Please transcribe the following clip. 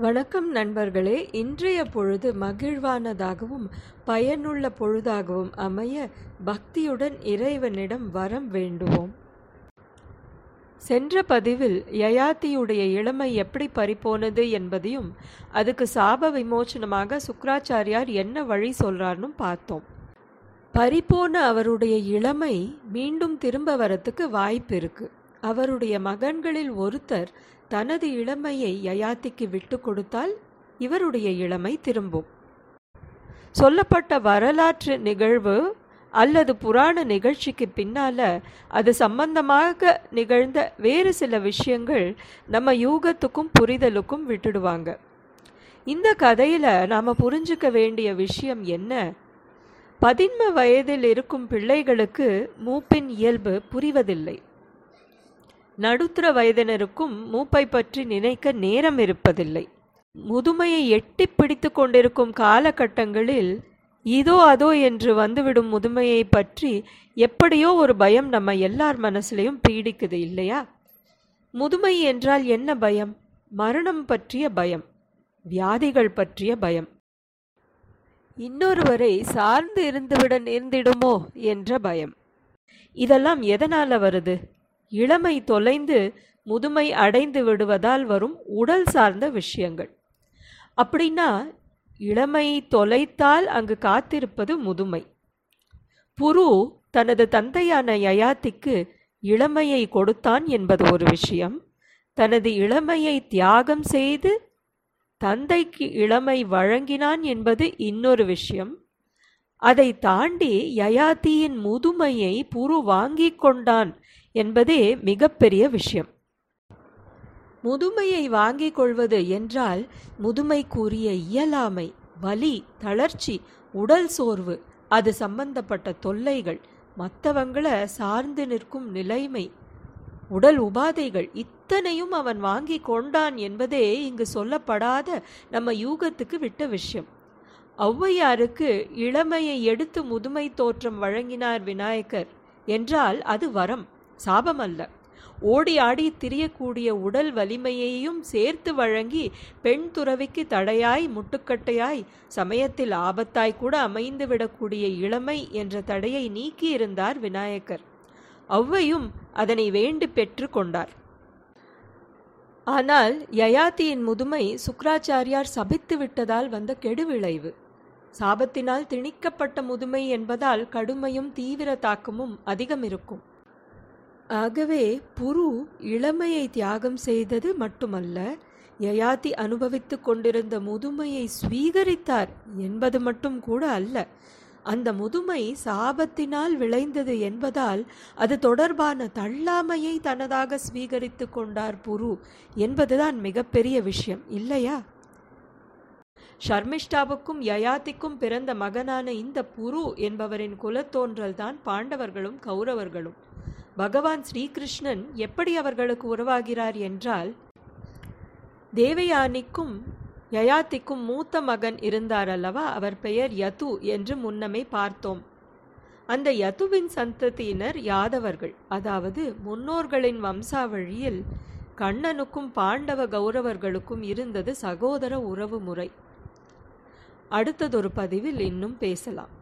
வணக்கம் நண்பர்களே. இன்றைய பொழுது மகிழ்வானதாகவும் பயனுள்ள பொழுதாகவும் அமைய பக்தியுடன் இறைவனிடம் வரம் வேண்டுவோம். சென்ற பதிவில் யயாத்தியுடைய இளமை எப்படி பறிப்போனது என்பதையும் அதுக்கு சாப விமோச்சனமாக சுக்ராச்சாரியார் என்ன வழி சொல்றார்னு பார்த்தோம். பறிப்போன அவருடைய இளமை மீண்டும் திரும்ப வரத்துக்கு வாய்ப்பு இருக்கு அவருடைய மகன்களில் ஒருத்தர் தனது இளமையை யயாத்திக்கு விட்டு கொடுத்தால் இவருடைய இளமை திரும்பும். சொல்லப்பட்ட வரலாற்று நிகழ்வு அல்லது புராண நிகழ்ச்சிக்கு பின்னால அது சம்பந்தமாக நிகழ்ந்த வேறு சில விஷயங்கள் நம்ம யூகத்துக்கும் புரிதலுக்கும் விட்டுடுவாங்க. இந்த கதையில நாம புரிஞ்சுக்க வேண்டிய விஷயம் என்ன? பதின்ம வயதில் இருக்கும் பிள்ளைகளுக்கு மூப்பின் இயல்பு புரிவதில்லை. நடுத்தர வயதினருக்கும் மூப்பை பற்றி நினைக்க நேரம் இருப்பதில்லை. முதுமையை எட்டி பிடித்து கொண்டிருக்கும் காலகட்டங்களில் இதோ அதோ என்று வந்துவிடும் முதுமையை பற்றி எப்படியோ ஒரு பயம் நம்ம எல்லார் மனசுலையும் பீடிக்குது இல்லையா? முதுமை என்றால் என்ன பயம்? மரணம் பற்றிய பயம். வியாதிகள் பற்றிய பயம். இன்னொருவரை சார்ந்து இருந்துவிட நேர்ந்திடுமோ என்ற பயம். இதெல்லாம் எதனால வருது? இளமை தொலைந்து முதுமை அடைந்து விடுவதால் வரும் உடல் சார்ந்த விஷயங்கள். அப்படின்னா இளமை தொலைத்தால் அங்கு காத்திருப்பது முதுமை. புரு தனது தந்தையான யயாத்திக்கு இளமையை கொடுத்தான் என்பது ஒரு விஷயம். தனது இளமையை தியாகம் செய்து தந்தைக்கு இளமை வழங்கினான் என்பது இன்னொரு விஷயம். அதை தாண்டி யயாத்தியின் முதுமையை புரு வாங்கிக் கொண்டான் என்பதே மிகப்பெரிய விஷயம். முதுமையை வாங்கிக் கொள்வது என்றால் முதுமைக்குரிய இயலாமை வலி தளர்ச்சி உடல் சோர்வு அது சம்பந்தப்பட்ட தொல்லைகள் மற்றவங்களை சார்ந்து நிற்கும் நிலைமை உடல் உபாதைகள் இத்தனையும் அவன் வாங்கி கொண்டான் என்பதே இங்கு சொல்லப்படாத நம்ம யூகத்துக்கு விட்ட விஷயம். ஔவையாருக்கு இளமையை எடுத்து முதுமை தோற்றம் வழங்கினார் விநாயகர். என்றால் அது வரம் சாபமல்ல. ஓடி ஆடி திரியக்கூடிய உடல் வலிமையையும் சேர்த்து வழங்கி பெண் துறவிக்கு தடையாய் முட்டுக்கட்டையாய் சமயத்தில் ஆபத்தாய் கூட அமைந்துவிடக்கூடிய இளமை என்ற தடையை நீக்கியிருந்தார் விநாயகர். ஔவையும் அதனை வேண்டி பெற்று கொண்டார். ஆனால் யயாத்தியின் முதுமை சுக்ராச்சாரியார் சபித்து விட்டதால் வந்த கெடுவிளைவு. சாபத்தினால் திணிக்கப்பட்ட முதுமை என்பதால் கடுமையும் தீவிர தாக்கமும் அதிகம் இருக்கும் ஆகவே புரு இளமையை தியாகம் செய்தது மட்டுமல்ல யயாதி அனுபவித்து கொண்டிருந்த முதுமையை ஸ்வீகரித்தார் என்பது மட்டும் கூட அல்ல. அந்த முதுமை சாபத்தினால் விளைந்தது என்பதால் அது தொடர்பான தள்ளாமையை தனதாக ஸ்வீகரித்து கொண்டார் புரு என்பதுதான் மிகப்பெரிய விஷயம் இல்லையா? ஷர்மிஷ்டாவுக்கும் யயாத்திக்கும் பிறந்த மகனான இந்த புரு என்பவரின் குலத்தோன்றல்தான் பாண்டவர்களும் கௌரவர்களும். பகவான் ஸ்ரீகிருஷ்ணன் எப்படி அவர்களுக்கு உருவாகிறார் என்றால் தேவயானிக்கும் யயாத்திக்கும் மூத்த மகன் இருந்தார் அல்லவா அவர் பெயர் யது என்று முன்னமே பார்த்தோம். அந்த யதுவின் சந்ததியினர் யாதவர்கள். அதாவது முன்னோர்களின் வம்சாவழியில் கண்ணனுக்கும் பாண்டவ கௌரவர்களுக்கும் இருந்தது சகோதர உறவு முறை அடுத்ததொரு பதிவில் இன்னும் பேசலாம்.